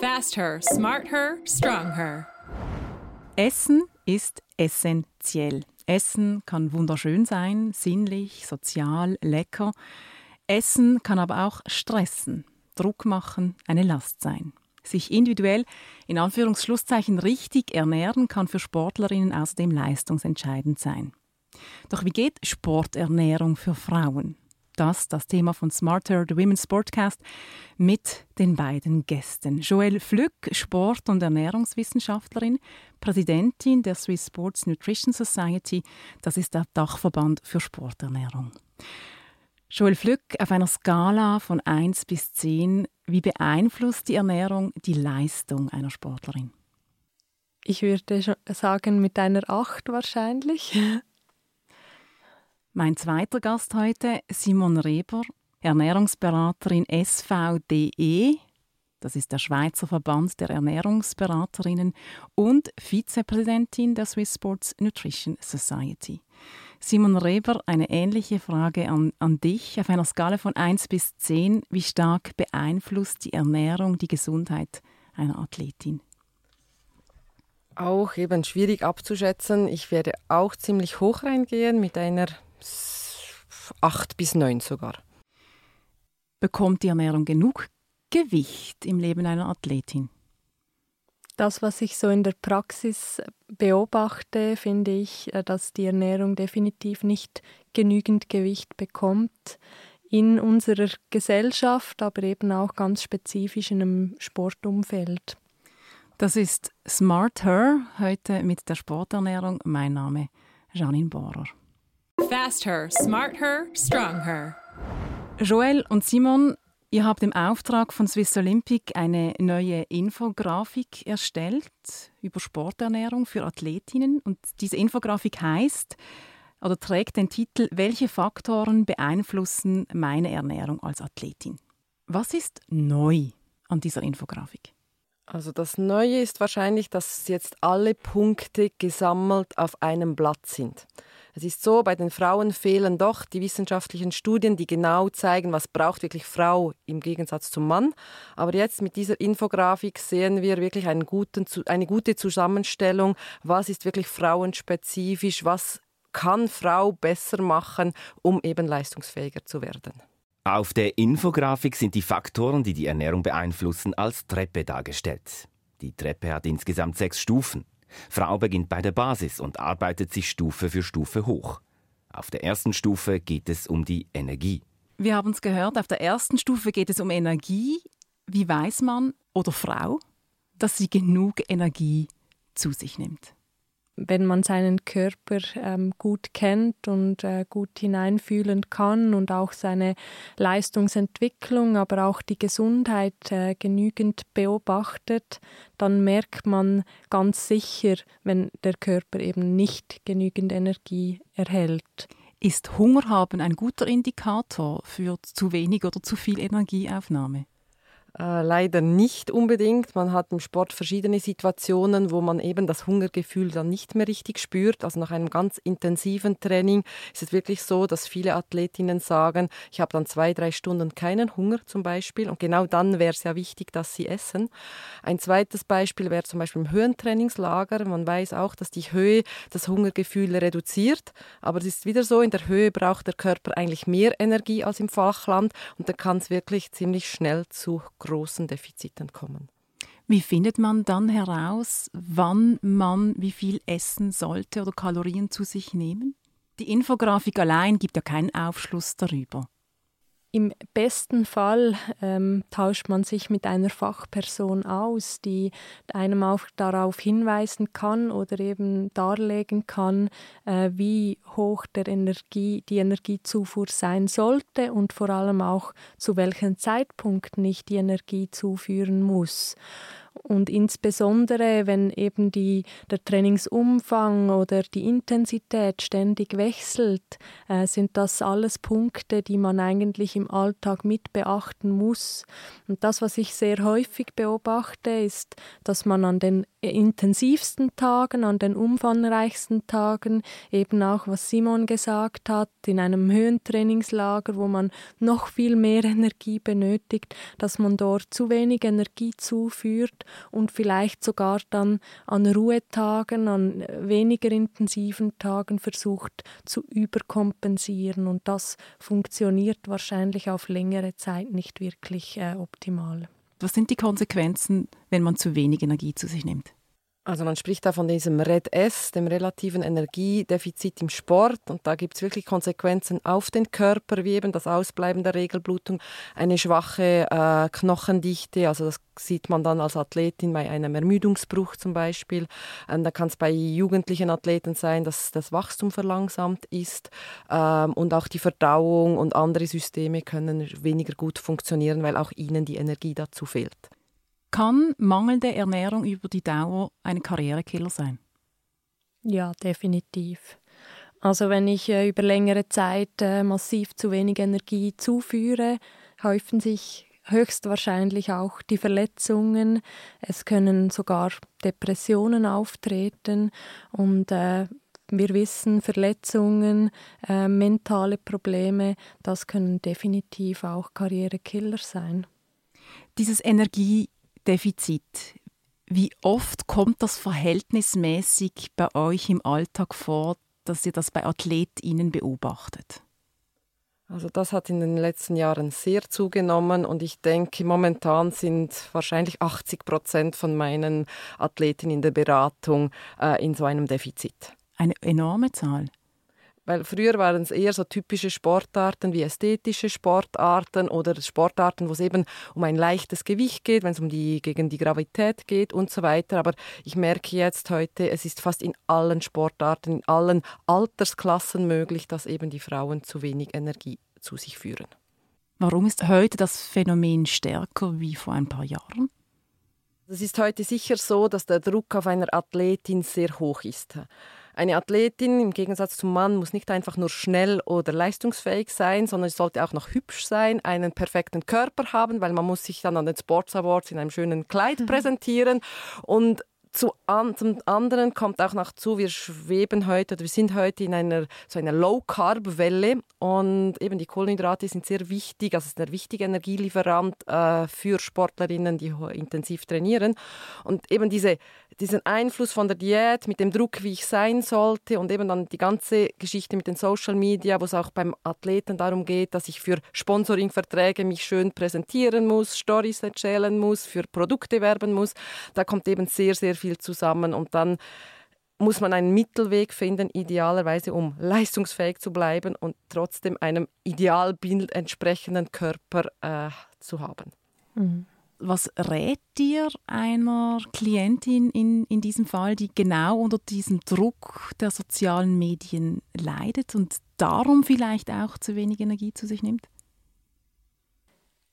Fast her, smart her, strong her. Essen ist essentiell. Essen kann wunderschön sein, sinnlich, sozial, lecker. Essen kann aber auch stressen, Druck machen, eine Last sein. Sich individuell in Anführungsschlusszeichen richtig ernähren kann für Sportlerinnen außerdem leistungsentscheidend sein. Doch wie geht Sporternährung für Frauen? Das das Thema von Smarter, the Women's Sportcast, mit den beiden Gästen. Joelle Flück, Sport- und Ernährungswissenschaftlerin, Präsidentin der Swiss Sports Nutrition Society. Das ist der Dachverband für Sporternährung. Joel Flück, auf einer Skala von 1 bis 10, wie beeinflusst die Ernährung die Leistung einer Sportlerin? Ich würde sagen, mit einer 8 wahrscheinlich. Mein zweiter Gast heute, Simon Reber, Ernährungsberaterin SVDE, das ist der Schweizer Verband der Ernährungsberaterinnen und Vizepräsidentin der Swiss Sports Nutrition Society. Simon Reber, eine ähnliche Frage an, an dich. Auf einer Skala von 1 bis 10, wie stark beeinflusst die Ernährung die Gesundheit einer Athletin? Auch eben schwierig abzuschätzen. Ich werde auch ziemlich hoch reingehen mit einer acht bis neun sogar. Bekommt die Ernährung genug Gewicht im Leben einer Athletin? Das, was ich so in der Praxis beobachte, finde ich, äh, dass die Ernährung definitiv nicht genügend Gewicht bekommt in unserer Gesellschaft, aber eben auch ganz spezifisch in einem Sportumfeld. Das ist Smart Her, heute mit der Sporternährung. Mein Name Janine Bohrer. Fast her, smart her, strong her. Joel und Simon, ihr habt im Auftrag von Swiss Olympic eine neue Infografik erstellt über Sporternährung für Athletinnen. Und diese Infografik heißt oder trägt den Titel Welche Faktoren beeinflussen meine Ernährung als Athletin? Was ist neu an dieser Infografik? Also das Neue ist wahrscheinlich, dass jetzt alle Punkte gesammelt auf einem Blatt sind. Es ist so, bei den Frauen fehlen doch die wissenschaftlichen Studien, die genau zeigen, was braucht wirklich Frau im Gegensatz zum Mann. Aber jetzt mit dieser Infografik sehen wir wirklich guten, eine gute Zusammenstellung, was ist wirklich frauenspezifisch, was kann Frau besser machen, um eben leistungsfähiger zu werden. Auf der Infografik sind die Faktoren, die die Ernährung beeinflussen, als Treppe dargestellt. Die Treppe hat insgesamt sechs Stufen. Frau beginnt bei der Basis und arbeitet sich Stufe für Stufe hoch. Auf der ersten Stufe geht es um die Energie. Wir haben es gehört, auf der ersten Stufe geht es um Energie. Wie weiß man oder Frau, dass sie genug Energie zu sich nimmt? Wenn man seinen Körper ähm, gut kennt und äh, gut hineinfühlen kann und auch seine Leistungsentwicklung, aber auch die Gesundheit äh, genügend beobachtet, dann merkt man ganz sicher, wenn der Körper eben nicht genügend Energie erhält. Ist Hunger haben ein guter Indikator für zu wenig oder zu viel Energieaufnahme? Äh, leider nicht unbedingt. Man hat im Sport verschiedene Situationen, wo man eben das Hungergefühl dann nicht mehr richtig spürt. Also nach einem ganz intensiven Training ist es wirklich so, dass viele Athletinnen sagen, ich habe dann zwei, drei Stunden keinen Hunger zum Beispiel. Und genau dann wäre es ja wichtig, dass sie essen. Ein zweites Beispiel wäre zum Beispiel im Höhentrainingslager. Man weiß auch, dass die Höhe das Hungergefühl reduziert. Aber es ist wieder so, in der Höhe braucht der Körper eigentlich mehr Energie als im Flachland. Und da kann es wirklich ziemlich schnell zu großen Defiziten kommen. Wie findet man dann heraus, wann man wie viel essen sollte oder Kalorien zu sich nehmen? Die Infografik allein gibt ja keinen Aufschluss darüber. Im besten Fall ähm, tauscht man sich mit einer Fachperson aus, die einem auch darauf hinweisen kann oder eben darlegen kann, äh, wie hoch der Energie, die Energiezufuhr sein sollte und vor allem auch zu welchem Zeitpunkt nicht die Energie zuführen muss. Und insbesondere, wenn eben die, der Trainingsumfang oder die Intensität ständig wechselt, äh, sind das alles Punkte, die man eigentlich im Alltag mit beachten muss. Und das, was ich sehr häufig beobachte, ist, dass man an den intensivsten Tagen, an den umfangreichsten Tagen, eben auch, was Simon gesagt hat, in einem Höhentrainingslager, wo man noch viel mehr Energie benötigt, dass man dort zu wenig Energie zuführt und vielleicht sogar dann an Ruhetagen, an weniger intensiven Tagen versucht zu überkompensieren. Und das funktioniert wahrscheinlich auf längere Zeit nicht wirklich äh, optimal. Was sind die Konsequenzen, wenn man zu wenig Energie zu sich nimmt? Also man spricht da von diesem Red S, dem relativen Energiedefizit im Sport. Und da gibt es wirklich Konsequenzen auf den Körper, wie eben das Ausbleiben der Regelblutung, eine schwache äh, Knochendichte. Also das sieht man dann als Athletin bei einem Ermüdungsbruch zum Beispiel. Ähm, da kann es bei jugendlichen Athleten sein, dass das Wachstum verlangsamt ist. Ähm, und auch die Verdauung und andere Systeme können weniger gut funktionieren, weil auch ihnen die Energie dazu fehlt. Kann mangelnde Ernährung über die Dauer ein Karrierekiller sein? Ja, definitiv. Also wenn ich äh, über längere Zeit äh, massiv zu wenig Energie zuführe, häufen sich höchstwahrscheinlich auch die Verletzungen. Es können sogar Depressionen auftreten und äh, wir wissen, Verletzungen, äh, mentale Probleme, das können definitiv auch Karrierekiller sein. Dieses Energie Defizit. Wie oft kommt das verhältnismäßig bei euch im Alltag vor, dass ihr das bei AthletInnen beobachtet? Also das hat in den letzten Jahren sehr zugenommen und ich denke, momentan sind wahrscheinlich 80 Prozent von meinen Athleten in der Beratung äh, in so einem Defizit. Eine enorme Zahl. Weil früher waren es eher so typische Sportarten wie ästhetische Sportarten oder Sportarten, wo es eben um ein leichtes Gewicht geht, wenn es um die gegen die Gravität geht und so weiter. Aber ich merke jetzt heute, es ist fast in allen Sportarten, in allen Altersklassen möglich, dass eben die Frauen zu wenig Energie zu sich führen. Warum ist heute das Phänomen stärker wie vor ein paar Jahren? Es ist heute sicher so, dass der Druck auf einer Athletin sehr hoch ist. Eine Athletin im Gegensatz zum Mann muss nicht einfach nur schnell oder leistungsfähig sein, sondern sie sollte auch noch hübsch sein, einen perfekten Körper haben, weil man muss sich dann an den Sports Awards in einem schönen Kleid mhm. präsentieren und zu an, zum anderen kommt auch noch zu, wir schweben heute, oder wir sind heute in einer so einer Low-Carb-Welle und eben die Kohlenhydrate sind sehr wichtig, also ist ein wichtiger Energielieferant äh, für Sportlerinnen, die intensiv trainieren. Und eben diese, diesen Einfluss von der Diät mit dem Druck, wie ich sein sollte und eben dann die ganze Geschichte mit den Social Media, wo es auch beim Athleten darum geht, dass ich für Sponsoringverträge mich schön präsentieren muss, Stories erzählen muss, für Produkte werben muss. Da kommt eben sehr, sehr viel zusammen und dann muss man einen Mittelweg finden, idealerweise, um leistungsfähig zu bleiben und trotzdem einem Idealbild entsprechenden Körper äh, zu haben. Mhm. Was rät dir einer Klientin in, in diesem Fall, die genau unter diesem Druck der sozialen Medien leidet und darum vielleicht auch zu wenig Energie zu sich nimmt?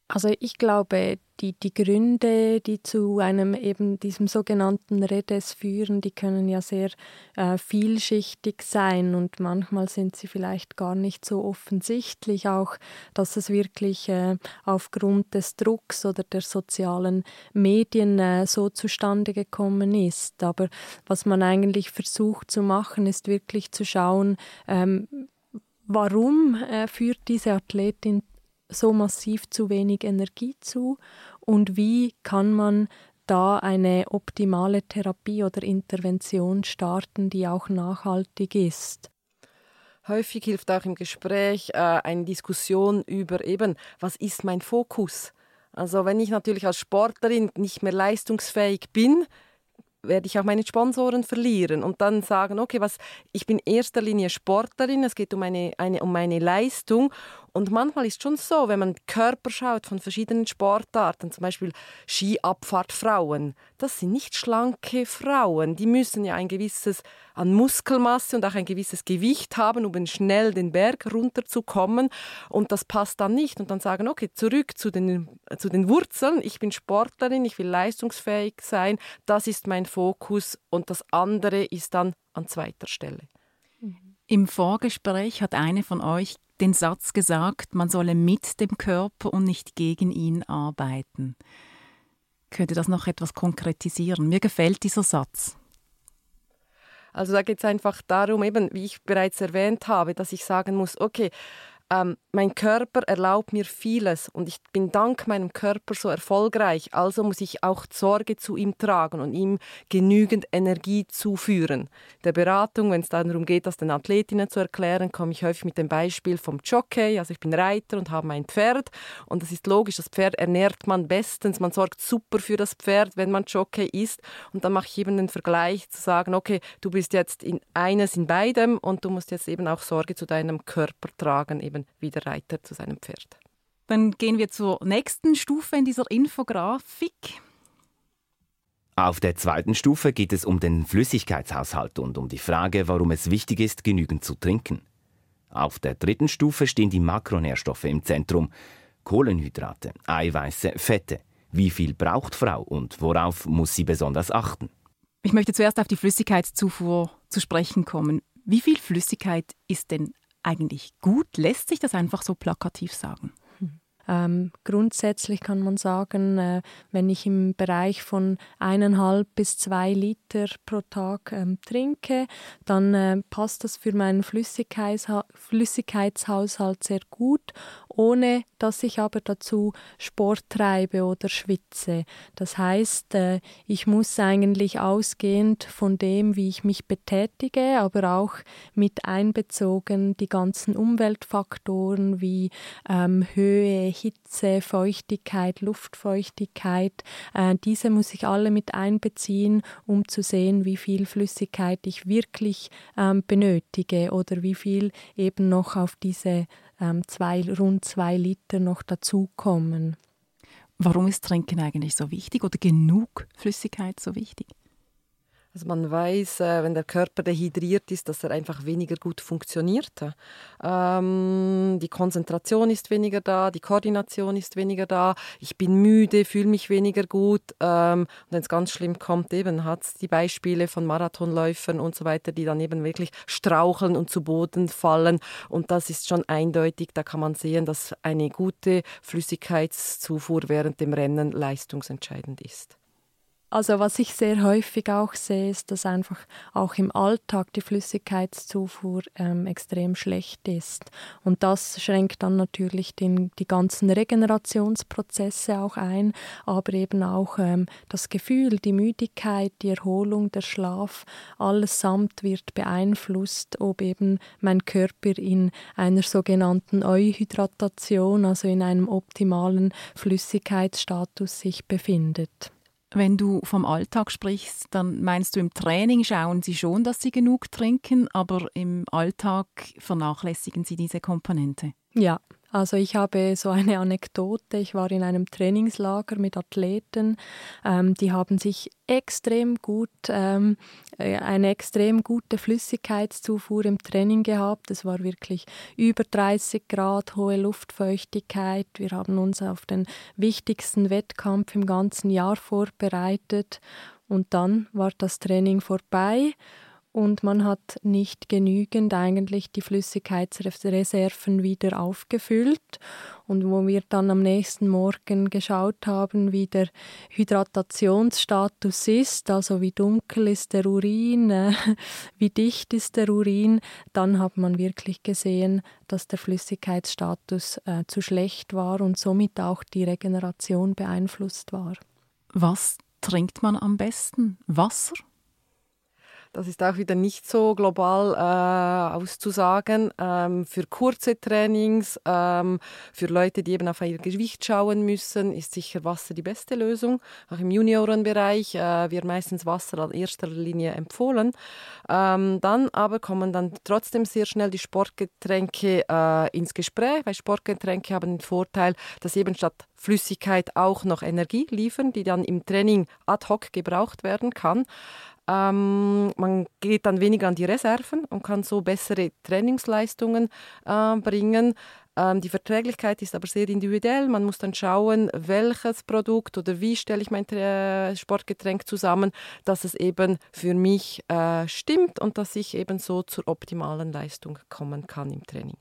Also ich glaube, die, die Gründe, die zu einem eben diesem sogenannten Redes führen, die können ja sehr äh, vielschichtig sein und manchmal sind sie vielleicht gar nicht so offensichtlich, auch dass es wirklich äh, aufgrund des Drucks oder der sozialen Medien äh, so zustande gekommen ist. Aber was man eigentlich versucht zu machen, ist wirklich zu schauen, ähm, warum äh, führt diese Athletin so massiv zu wenig Energie zu und wie kann man da eine optimale Therapie oder Intervention starten, die auch nachhaltig ist. Häufig hilft auch im Gespräch äh, eine Diskussion über eben, was ist mein Fokus? Also wenn ich natürlich als Sportlerin nicht mehr leistungsfähig bin, werde ich auch meine Sponsoren verlieren und dann sagen, okay, was, ich bin in erster Linie Sportlerin, es geht um, eine, eine, um meine Leistung Und manchmal ist es schon so, wenn man Körper schaut von verschiedenen Sportarten, zum Beispiel Skiabfahrtfrauen, das sind nicht schlanke Frauen. Die müssen ja ein gewisses an Muskelmasse und auch ein gewisses Gewicht haben, um schnell den Berg runterzukommen. Und das passt dann nicht. Und dann sagen, okay, zurück zu den, zu den Wurzeln. Ich bin Sportlerin, ich will leistungsfähig sein. Das ist mein Fokus. Und das andere ist dann an zweiter Stelle. Im Vorgespräch hat eine von euch den Satz gesagt, man solle mit dem Körper und nicht gegen ihn arbeiten. Könnte das noch etwas konkretisieren? Mir gefällt dieser Satz. Also da geht es einfach darum, eben, wie ich bereits erwähnt habe, dass ich sagen muss, okay, ähm, mein Körper erlaubt mir vieles und ich bin dank meinem Körper so erfolgreich. Also muss ich auch Sorge zu ihm tragen und ihm genügend Energie zuführen. Der Beratung, wenn es darum geht, das den Athletinnen zu erklären, komme ich häufig mit dem Beispiel vom Jockey. Also ich bin Reiter und habe ein Pferd und es ist logisch, das Pferd ernährt man bestens. Man sorgt super für das Pferd, wenn man Jockey ist. Und dann mache ich eben den Vergleich zu sagen, okay, du bist jetzt in eines in beidem und du musst jetzt eben auch Sorge zu deinem Körper tragen, eben eben wie der Reiter zu seinem Pferd. Dann gehen wir zur nächsten Stufe in dieser Infografik. Auf der zweiten Stufe geht es um den Flüssigkeitshaushalt und um die Frage, warum es wichtig ist, genügend zu trinken. Auf der dritten Stufe stehen die Makronährstoffe im Zentrum. Kohlenhydrate, Eiweiße, Fette. Wie viel braucht Frau und worauf muss sie besonders achten? Ich möchte zuerst auf die Flüssigkeitszufuhr zu sprechen kommen. Wie viel Flüssigkeit ist denn eigentlich gut? Lässt sich das einfach so plakativ sagen? Ähm, grundsätzlich kann man sagen, äh, wenn ich im Bereich von eineinhalb bis zwei Liter pro Tag ähm, trinke, dann äh, passt das für meinen Flüssigkeitsha Flüssigkeitshaushalt sehr gut ohne dass ich aber dazu Sport treibe oder schwitze. Das heißt, äh, ich muss eigentlich ausgehend von dem, wie ich mich betätige, aber auch mit einbezogen die ganzen Umweltfaktoren wie ähm, Höhe, Hitze, Feuchtigkeit, Luftfeuchtigkeit, äh, diese muss ich alle mit einbeziehen, um zu sehen, wie viel Flüssigkeit ich wirklich ähm, benötige oder wie viel eben noch auf diese zwei, rund zwei Liter noch dazukommen. Warum ist Trinken eigentlich so wichtig oder genug Flüssigkeit so wichtig? Also man weiß, äh, wenn der Körper dehydriert ist, dass er einfach weniger gut funktioniert. Ähm, die Konzentration ist weniger da, die Koordination ist weniger da, ich bin müde, fühle mich weniger gut. Ähm, und wenn es ganz schlimm kommt, eben hat es die Beispiele von Marathonläufern und so weiter, die dann eben wirklich straucheln und zu Boden fallen. Und das ist schon eindeutig, da kann man sehen, dass eine gute Flüssigkeitszufuhr während dem Rennen leistungsentscheidend ist. Also was ich sehr häufig auch sehe, ist, dass einfach auch im Alltag die Flüssigkeitszufuhr ähm, extrem schlecht ist. Und das schränkt dann natürlich den, die ganzen Regenerationsprozesse auch ein, aber eben auch ähm, das Gefühl, die Müdigkeit, die Erholung, der Schlaf, allesamt wird beeinflusst, ob eben mein Körper in einer sogenannten Euhydratation, also in einem optimalen Flüssigkeitsstatus sich befindet. Wenn du vom Alltag sprichst, dann meinst du im Training schauen sie schon, dass sie genug trinken, aber im Alltag vernachlässigen sie diese Komponente. Ja, also ich habe so eine Anekdote. Ich war in einem Trainingslager mit Athleten. Ähm, die haben sich extrem gut, ähm, äh, eine extrem gute Flüssigkeitszufuhr im Training gehabt. Es war wirklich über 30 Grad, hohe Luftfeuchtigkeit. Wir haben uns auf den wichtigsten Wettkampf im ganzen Jahr vorbereitet. Und dann war das Training vorbei und man hat nicht genügend eigentlich die Flüssigkeitsreserven wieder aufgefüllt. Und wo wir dann am nächsten Morgen geschaut haben, wie der Hydratationsstatus ist, also wie dunkel ist der Urin, äh, wie dicht ist der Urin, dann hat man wirklich gesehen, dass der Flüssigkeitsstatus äh, zu schlecht war und somit auch die Regeneration beeinflusst war. Was trinkt man am besten? Wasser? Das ist auch wieder nicht so global äh, auszusagen. Ähm, für kurze Trainings, ähm, für Leute, die eben auf ihr Gewicht schauen müssen, ist sicher Wasser die beste Lösung. Auch im Juniorenbereich äh, wird meistens Wasser an erster Linie empfohlen. Ähm, dann aber kommen dann trotzdem sehr schnell die Sportgetränke äh, ins Gespräch, weil Sportgetränke haben den Vorteil, dass eben statt Flüssigkeit auch noch Energie liefern, die dann im Training ad hoc gebraucht werden kann. Ähm, man geht dann weniger an die Reserven und kann so bessere Trainingsleistungen äh, bringen. Ähm, die Verträglichkeit ist aber sehr individuell. Man muss dann schauen, welches Produkt oder wie stelle ich mein äh, Sportgetränk zusammen, dass es eben für mich äh, stimmt und dass ich eben so zur optimalen Leistung kommen kann im Training.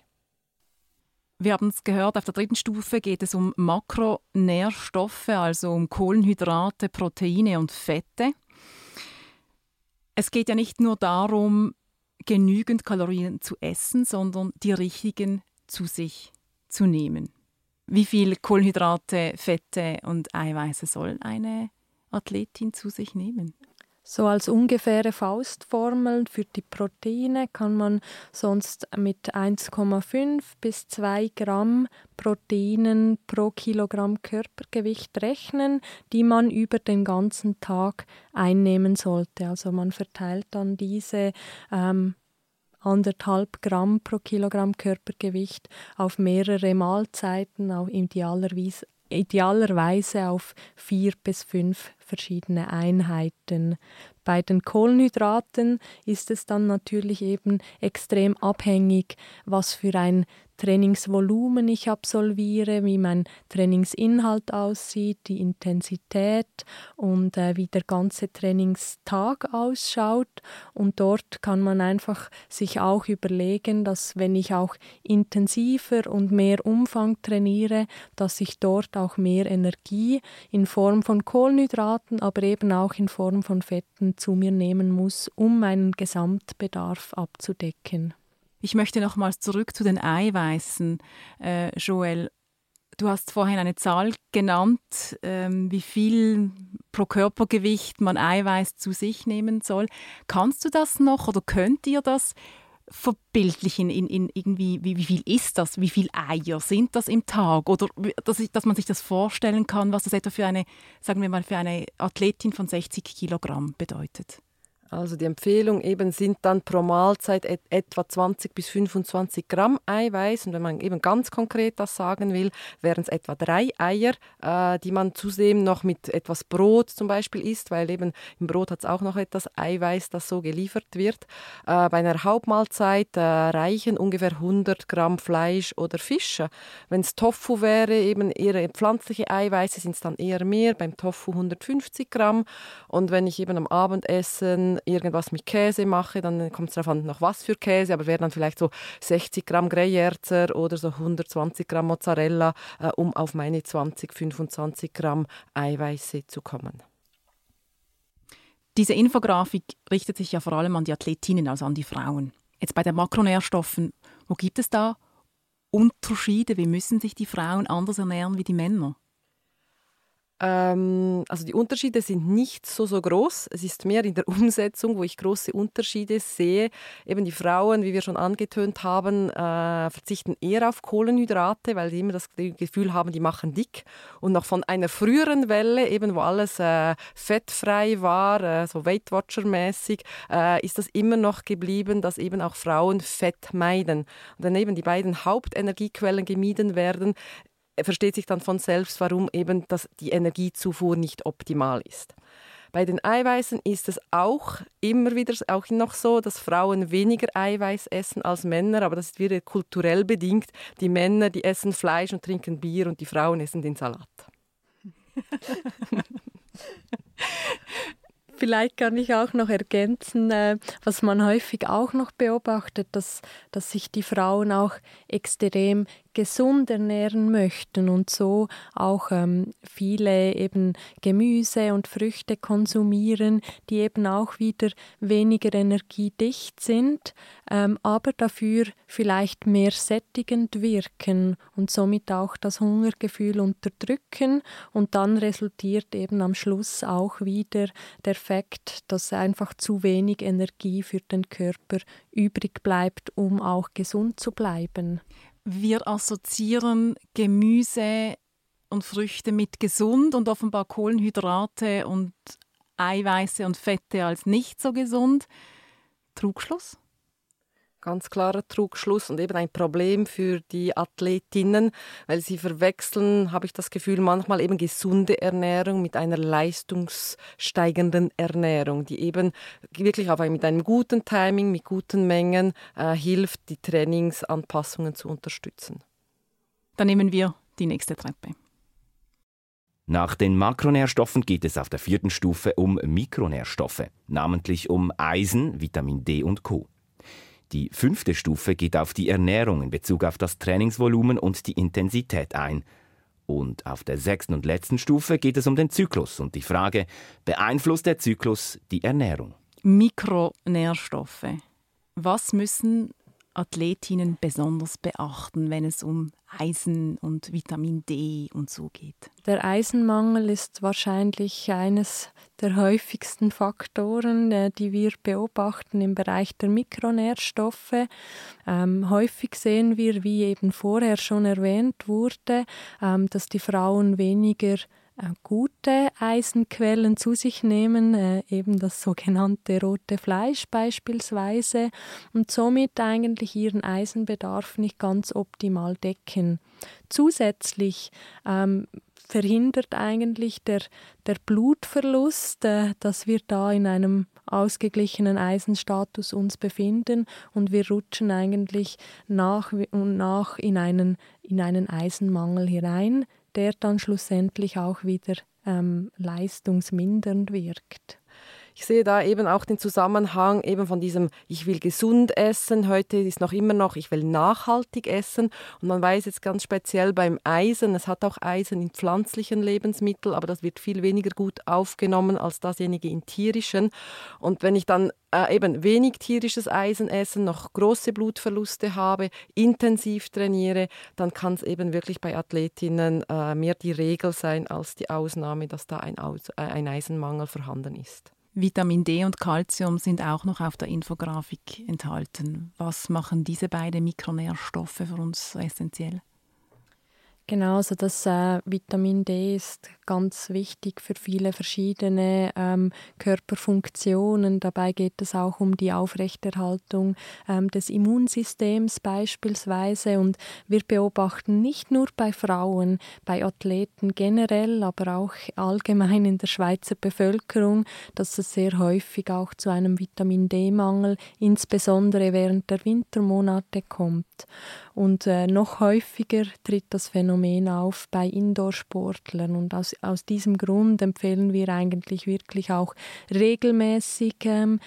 Wir haben es gehört, auf der dritten Stufe geht es um Makronährstoffe, also um Kohlenhydrate, Proteine und Fette es geht ja nicht nur darum, genügend Kalorien zu essen, sondern die richtigen zu sich zu nehmen. Wie viel Kohlenhydrate, Fette und Eiweiße soll eine Athletin zu sich nehmen? So als ungefähre Faustformel für die Proteine kann man sonst mit 1,5 bis 2 Gramm Proteinen pro Kilogramm Körpergewicht rechnen, die man über den ganzen Tag einnehmen sollte. Also man verteilt dann diese ähm, anderthalb Gramm pro Kilogramm Körpergewicht auf mehrere Mahlzeiten, auch idealerweise, auf vier bis fünf verschiedene Einheiten. Bei den Kohlenhydraten ist es dann natürlich eben extrem abhängig, was für ein Trainingsvolumen ich absolviere, wie mein Trainingsinhalt aussieht, die Intensität und äh, wie der ganze Trainingstag ausschaut. Und dort kann man einfach sich auch überlegen, dass wenn ich auch intensiver und mehr Umfang trainiere, dass ich dort auch mehr Energie in Form von Kohlenhydraten, aber eben auch in Form von Fetten zu mir nehmen muss, um meinen Gesamtbedarf abzudecken. Ich möchte nochmals zurück zu den Eiweißen, äh, Joel. Du hast vorhin eine Zahl genannt, ähm, wie viel pro Körpergewicht man Eiweiß zu sich nehmen soll. Kannst du das noch oder könnt ihr das verbildlichen in, in irgendwie, wie, wie, viel ist das? Wie viele Eier sind das im Tag? Oder dass, ich, dass man sich das vorstellen kann, was das etwa für eine, sagen wir mal, für eine Athletin von 60 Kilogramm bedeutet? Also die Empfehlung eben sind dann pro Mahlzeit et etwa 20 bis 25 Gramm Eiweiß. Und wenn man eben ganz konkret das sagen will, wären es etwa drei Eier, äh, die man zudem noch mit etwas Brot zum Beispiel isst, weil eben im Brot hat es auch noch etwas Eiweiß, das so geliefert wird. Äh, bei einer Hauptmahlzeit äh, reichen ungefähr 100 Gramm Fleisch oder Fisch. Wenn es Tofu wäre, eben eher pflanzliche Eiweiße, sind es dann eher mehr. Beim Tofu 150 Gramm. Und wenn ich eben am Abendessen irgendwas mit Käse mache, dann kommt es darauf an, noch was für Käse, aber wäre dann vielleicht so 60 Gramm Greyerzer oder so 120 Gramm Mozzarella, äh, um auf meine 20, 25 Gramm Eiweiße zu kommen. Diese Infografik richtet sich ja vor allem an die Athletinnen, also an die Frauen. Jetzt bei den Makronährstoffen, wo gibt es da Unterschiede? Wie müssen sich die Frauen anders ernähren wie die Männer? Ähm, also die Unterschiede sind nicht so, so groß. Es ist mehr in der Umsetzung, wo ich große Unterschiede sehe. Eben die Frauen, wie wir schon angetönt haben, äh, verzichten eher auf Kohlenhydrate, weil sie immer das Gefühl haben, die machen dick. Und noch von einer früheren Welle, eben wo alles äh, fettfrei war, äh, so Weight Watcher-mäßig, äh, ist das immer noch geblieben, dass eben auch Frauen Fett meiden. Und wenn eben die beiden Hauptenergiequellen gemieden werden, versteht sich dann von selbst, warum eben das, die Energiezufuhr nicht optimal ist. Bei den Eiweißen ist es auch immer wieder auch noch so, dass Frauen weniger Eiweiß essen als Männer, aber das ist wieder kulturell bedingt. Die Männer, die essen Fleisch und trinken Bier und die Frauen essen den Salat. Vielleicht kann ich auch noch ergänzen, äh, was man häufig auch noch beobachtet, dass, dass sich die Frauen auch extrem gesund ernähren möchten und so auch ähm, viele eben Gemüse und Früchte konsumieren, die eben auch wieder weniger energiedicht sind, ähm, aber dafür vielleicht mehr sättigend wirken und somit auch das Hungergefühl unterdrücken und dann resultiert eben am Schluss auch wieder der Fakt, dass einfach zu wenig Energie für den Körper übrig bleibt, um auch gesund zu bleiben. Wir assoziieren Gemüse und Früchte mit gesund und offenbar Kohlenhydrate und Eiweiße und Fette als nicht so gesund. Trugschluss? Ganz klarer Trugschluss und eben ein Problem für die Athletinnen, weil sie verwechseln, habe ich das Gefühl, manchmal eben gesunde Ernährung mit einer leistungssteigenden Ernährung, die eben wirklich auf ein, mit einem guten Timing, mit guten Mengen äh, hilft, die Trainingsanpassungen zu unterstützen. Dann nehmen wir die nächste Treppe. Nach den Makronährstoffen geht es auf der vierten Stufe um Mikronährstoffe, namentlich um Eisen, Vitamin D und Co. Die fünfte Stufe geht auf die Ernährung in Bezug auf das Trainingsvolumen und die Intensität ein. Und auf der sechsten und letzten Stufe geht es um den Zyklus und die Frage, beeinflusst der Zyklus die Ernährung? Mikronährstoffe. Was müssen Athletinnen besonders beachten, wenn es um Eisen und Vitamin D und so geht? Der Eisenmangel ist wahrscheinlich eines der häufigsten Faktoren, äh, die wir beobachten im Bereich der Mikronährstoffe. Ähm, häufig sehen wir, wie eben vorher schon erwähnt wurde, ähm, dass die Frauen weniger gute Eisenquellen zu sich nehmen, äh, eben das sogenannte rote Fleisch beispielsweise, und somit eigentlich ihren Eisenbedarf nicht ganz optimal decken. Zusätzlich ähm, verhindert eigentlich der, der Blutverlust, äh, dass wir da in einem ausgeglichenen Eisenstatus uns befinden und wir rutschen eigentlich nach und nach in einen, in einen Eisenmangel hinein, der dann schlussendlich auch wieder ähm, leistungsmindernd wirkt. Ich sehe da eben auch den Zusammenhang eben von diesem, ich will gesund essen, heute ist noch immer noch, ich will nachhaltig essen. Und man weiß jetzt ganz speziell beim Eisen, es hat auch Eisen in pflanzlichen Lebensmitteln, aber das wird viel weniger gut aufgenommen als dasjenige in tierischen. Und wenn ich dann äh, eben wenig tierisches Eisen esse, noch große Blutverluste habe, intensiv trainiere, dann kann es eben wirklich bei Athletinnen äh, mehr die Regel sein als die Ausnahme, dass da ein, Aus äh, ein Eisenmangel vorhanden ist. Vitamin D und Calcium sind auch noch auf der Infografik enthalten. Was machen diese beiden Mikronährstoffe für uns essentiell? Genau, also das äh, Vitamin D ist ganz wichtig für viele verschiedene ähm, Körperfunktionen. Dabei geht es auch um die Aufrechterhaltung ähm, des Immunsystems beispielsweise. Und wir beobachten nicht nur bei Frauen, bei Athleten generell, aber auch allgemein in der Schweizer Bevölkerung, dass es sehr häufig auch zu einem Vitamin D-Mangel, insbesondere während der Wintermonate, kommt. Und äh, noch häufiger tritt das Phänomen auf bei Indoor-Sportlern. Und aus, aus diesem Grund empfehlen wir eigentlich wirklich auch regelmäßig, ähm,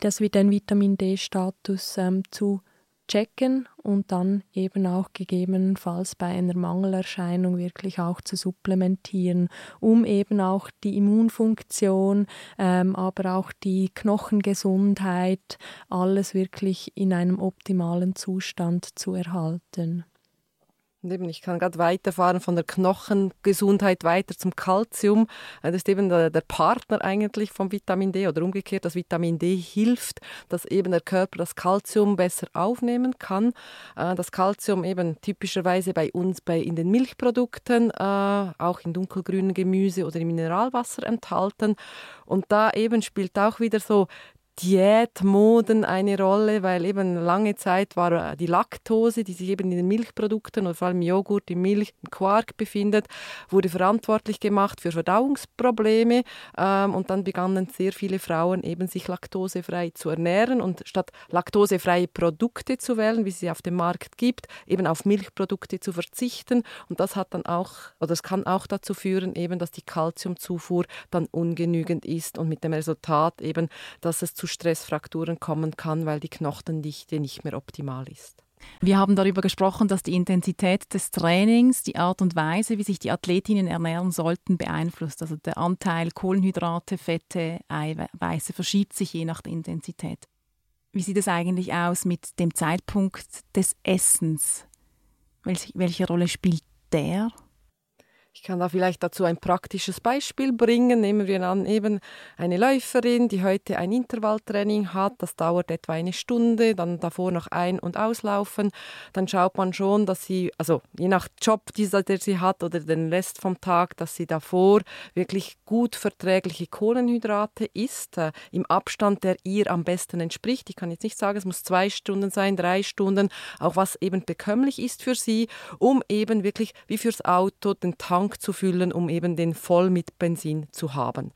das wie den Vitamin D-Status ähm, zu checken und dann eben auch gegebenenfalls bei einer Mangelerscheinung wirklich auch zu supplementieren, um eben auch die Immunfunktion, ähm, aber auch die Knochengesundheit, alles wirklich in einem optimalen Zustand zu erhalten. Eben, ich kann gerade weiterfahren von der Knochengesundheit weiter zum Kalzium. Äh, das ist eben der, Partner eigentlich vom Vitamin D oder umgekehrt, das Vitamin D hilft, dass eben der Körper das Kalzium besser aufnehmen kann. Äh, das Kalzium eben typischerweise bei uns bei, in den Milchprodukten, äh, auch in dunkelgrünen Gemüse oder im Mineralwasser enthalten. Und da eben spielt auch wieder so Diätmoden eine Rolle, weil eben lange Zeit war äh, die Laktose, die sich eben in den Milchprodukten oder vor allem Joghurt, im Milch, im Quark befindet, wurde verantwortlich gemacht für Verdauungsprobleme ähm, und dann begannen sehr viele Frauen eben sich laktosefrei zu ernähren und statt laktosefreie Produkte zu wählen, wie es sie auf dem Markt gibt, eben auf Milchprodukte zu verzichten. Und das hat dann auch oder es kann auch dazu führen eben, dass die Kalziumzufuhr dann ungenügend ist und mit dem Resultat eben, dass es zu Stressfrakturen kommen kann, weil die Knochendichte nicht mehr optimal ist. Wir haben darüber gesprochen, dass die Intensität des Trainings die Art und Weise, wie sich die Athletinnen ernähren sollten, beeinflusst. Also der Anteil Kohlenhydrate, Fette, Eiweiße verschiebt sich je nach der Intensität. Wie sieht es eigentlich aus mit dem Zeitpunkt des Essens? Welche Rolle spielt der? Ich kann da vielleicht dazu ein praktisches Beispiel bringen. Nehmen wir an, eben eine Läuferin, die heute ein Intervalltraining hat. Das dauert etwa eine Stunde, dann davor noch ein- und auslaufen. Dann schaut man schon, dass sie, also je nach Job, dieser, der sie hat oder den Rest vom Tag, dass sie davor wirklich gut verträgliche Kohlenhydrate isst, äh, im Abstand, der ihr am besten entspricht. Ich kann jetzt nicht sagen, es muss zwei Stunden sein, drei Stunden, auch was eben bekömmlich ist für sie, um eben wirklich wie fürs Auto den Tank Tank zu füllen, um eben den voll mit Benzin zu haben.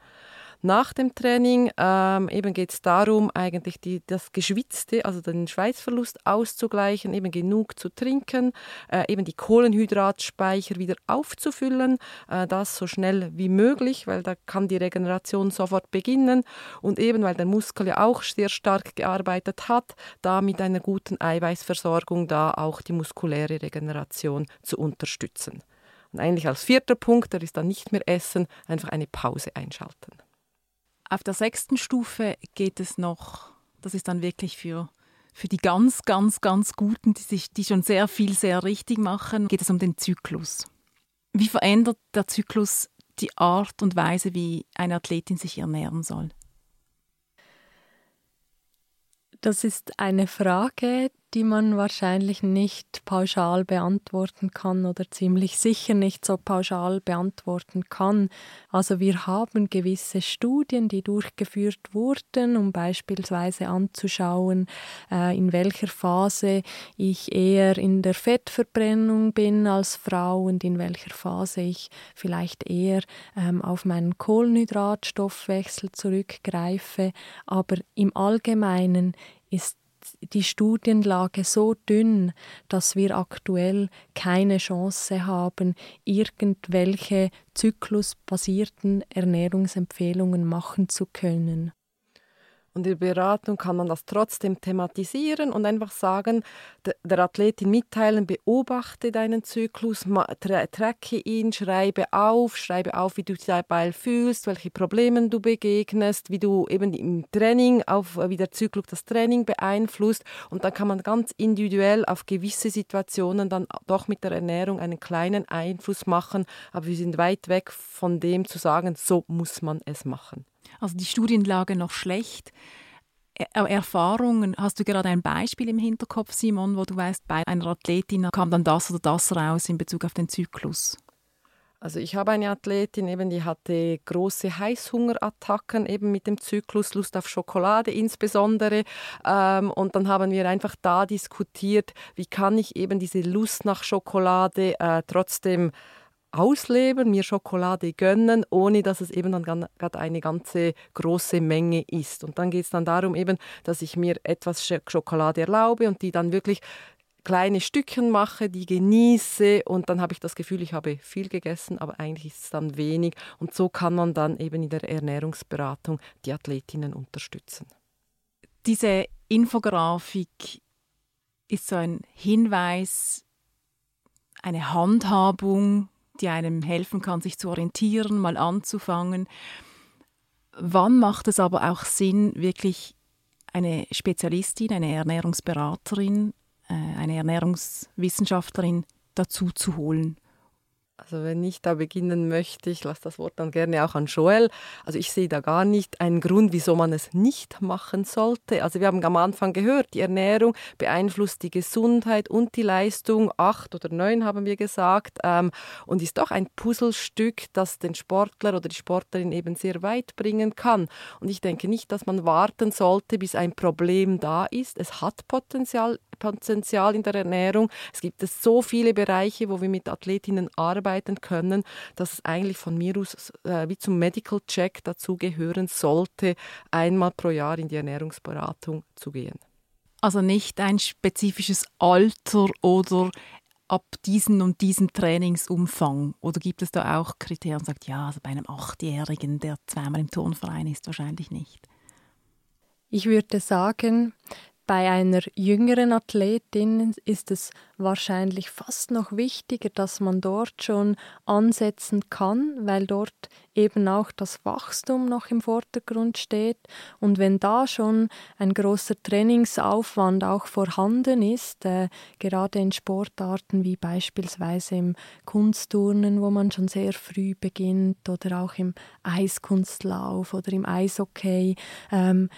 Nach dem Training ähm, eben geht es darum, eigentlich die, das Geschwitzte, also den Schweißverlust auszugleichen, eben genug zu trinken, äh, eben die Kohlenhydratspeicher wieder aufzufüllen, äh, das so schnell wie möglich, weil da kann die Regeneration sofort beginnen und eben weil der Muskel ja auch sehr stark gearbeitet hat, da mit einer guten Eiweißversorgung da auch die muskuläre Regeneration zu unterstützen. Und eigentlich als vierter Punkt, der ist dann nicht mehr essen, einfach eine Pause einschalten. Auf der sechsten Stufe geht es noch, das ist dann wirklich für, für die ganz, ganz, ganz Guten, die, sich, die schon sehr viel, sehr richtig machen, geht es um den Zyklus. Wie verändert der Zyklus die Art und Weise, wie eine Athletin sich ernähren soll? Das ist eine Frage, die man wahrscheinlich nicht pauschal beantworten kann oder ziemlich sicher nicht so pauschal beantworten kann. Also wir haben gewisse Studien, die durchgeführt wurden, um beispielsweise anzuschauen, äh, in welcher Phase ich eher in der Fettverbrennung bin als Frau und in welcher Phase ich vielleicht eher ähm, auf meinen Kohlenhydratstoffwechsel zurückgreife. Aber im Allgemeinen ist die Studienlage so dünn, dass wir aktuell keine Chance haben, irgendwelche zyklusbasierten Ernährungsempfehlungen machen zu können. Und in der Beratung kann man das trotzdem thematisieren und einfach sagen, der Athletin mitteilen, beobachte deinen Zyklus, tracke ihn, schreibe auf, schreibe auf, wie du dich dabei fühlst, welche Probleme du begegnest, wie du eben im Training auf, wie der Zyklus das Training beeinflusst. Und dann kann man ganz individuell auf gewisse Situationen dann doch mit der Ernährung einen kleinen Einfluss machen. Aber wir sind weit weg von dem zu sagen, so muss man es machen. Also die Studienlage noch schlecht. Erfahrungen, hast du gerade ein Beispiel im Hinterkopf, Simon, wo du weißt, bei einer Athletin kam dann das oder das raus in Bezug auf den Zyklus? Also ich habe eine Athletin, eben, die hatte große Heißhungerattacken, eben mit dem Zyklus, Lust auf Schokolade insbesondere. Ähm, und dann haben wir einfach da diskutiert, wie kann ich eben diese Lust nach Schokolade äh, trotzdem ausleben, mir Schokolade gönnen, ohne dass es eben dann gerade eine ganze große Menge ist. Und dann geht es dann darum eben, dass ich mir etwas Schokolade erlaube und die dann wirklich kleine Stückchen mache, die genieße und dann habe ich das Gefühl, ich habe viel gegessen, aber eigentlich ist es dann wenig und so kann man dann eben in der Ernährungsberatung die Athletinnen unterstützen. Diese Infografik ist so ein Hinweis, eine Handhabung die einem helfen kann, sich zu orientieren, mal anzufangen. Wann macht es aber auch Sinn, wirklich eine Spezialistin, eine Ernährungsberaterin, äh, eine Ernährungswissenschaftlerin dazu zu holen also wenn ich da beginnen möchte, ich lasse das Wort dann gerne auch an Joel. Also ich sehe da gar nicht einen Grund, wieso man es nicht machen sollte. Also wir haben am Anfang gehört, die Ernährung beeinflusst die Gesundheit und die Leistung. Acht oder neun haben wir gesagt. Ähm, und ist doch ein Puzzlestück, das den Sportler oder die Sportlerin eben sehr weit bringen kann. Und ich denke nicht, dass man warten sollte, bis ein Problem da ist. Es hat Potenzial, Potenzial in der Ernährung. Es gibt so viele Bereiche, wo wir mit Athletinnen arbeiten können, dass es eigentlich von mir aus äh, wie zum Medical Check dazu gehören sollte, einmal pro Jahr in die Ernährungsberatung zu gehen. Also nicht ein spezifisches Alter oder ab diesen und diesen Trainingsumfang? Oder gibt es da auch Kriterien, sagt ja, also bei einem Achtjährigen, der zweimal im Turnverein ist, wahrscheinlich nicht? Ich würde sagen, bei einer jüngeren Athletin ist es wahrscheinlich fast noch wichtiger, dass man dort schon ansetzen kann, weil dort eben auch das Wachstum noch im Vordergrund steht. Und wenn da schon ein großer Trainingsaufwand auch vorhanden ist, äh, gerade in Sportarten wie beispielsweise im Kunstturnen, wo man schon sehr früh beginnt, oder auch im Eiskunstlauf oder im Eishockey, ähm,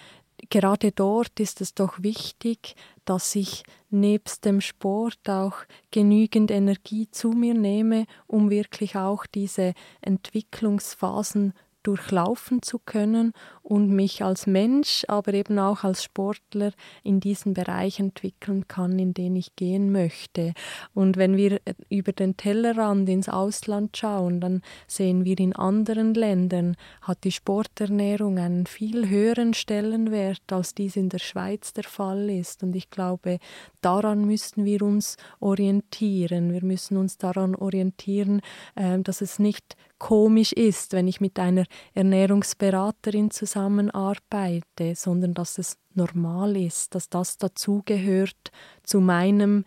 gerade dort ist es doch wichtig, dass ich nebst dem Sport auch genügend Energie zu mir nehme, um wirklich auch diese Entwicklungsphasen durchlaufen zu können und mich als Mensch, aber eben auch als Sportler in diesen Bereich entwickeln kann, in den ich gehen möchte. Und wenn wir äh, über den Tellerrand ins Ausland schauen, dann sehen wir in anderen Ländern hat die Sporternährung einen viel höheren Stellenwert, als dies in der Schweiz der Fall ist. Und ich glaube, daran müssen wir uns orientieren. Wir müssen uns daran orientieren, äh, dass es nicht komisch ist, wenn ich mit einer Ernährungsberaterin zusammenarbeite, sondern dass es normal ist, dass das dazugehört zu meinem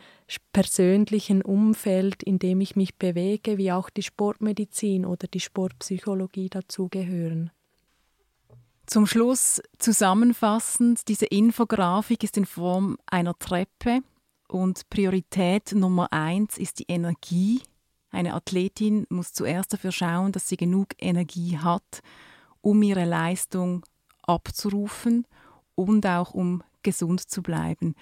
persönlichen Umfeld, in dem ich mich bewege, wie auch die Sportmedizin oder die Sportpsychologie dazugehören. Zum Schluss zusammenfassend, diese Infografik ist in Form einer Treppe und Priorität Nummer eins ist die Energie, eine Athletin muss zuerst dafür schauen, dass sie genug Energie hat, um ihre Leistung abzurufen und auch um gesund zu bleiben.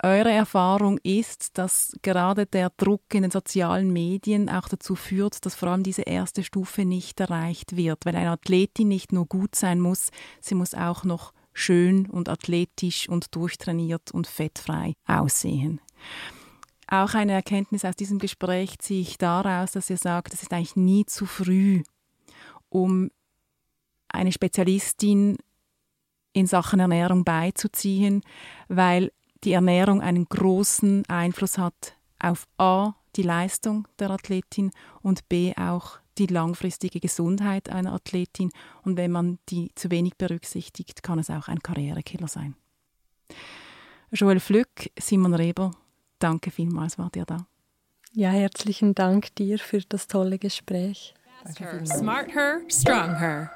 Eure Erfahrung ist, dass gerade der Druck in den sozialen Medien auch dazu führt, dass vor allem diese erste Stufe nicht erreicht wird, weil eine Athletin nicht nur gut sein muss, sie muss auch noch schön und athletisch und durchtrainiert und fettfrei aussehen. Auch eine Erkenntnis aus diesem Gespräch ziehe ich daraus, dass ihr sagt, es ist eigentlich nie zu früh, um eine Spezialistin in Sachen Ernährung beizuziehen, weil die Ernährung einen großen Einfluss hat auf A, die Leistung der Athletin und B, auch die langfristige Gesundheit einer Athletin. Und wenn man die zu wenig berücksichtigt, kann es auch ein Karrierekiller sein. Joel Flück, Simon Reber, Danke vielmals, wart ihr da. Ja, herzlichen Dank dir für das tolle Gespräch. Smart her, strong her.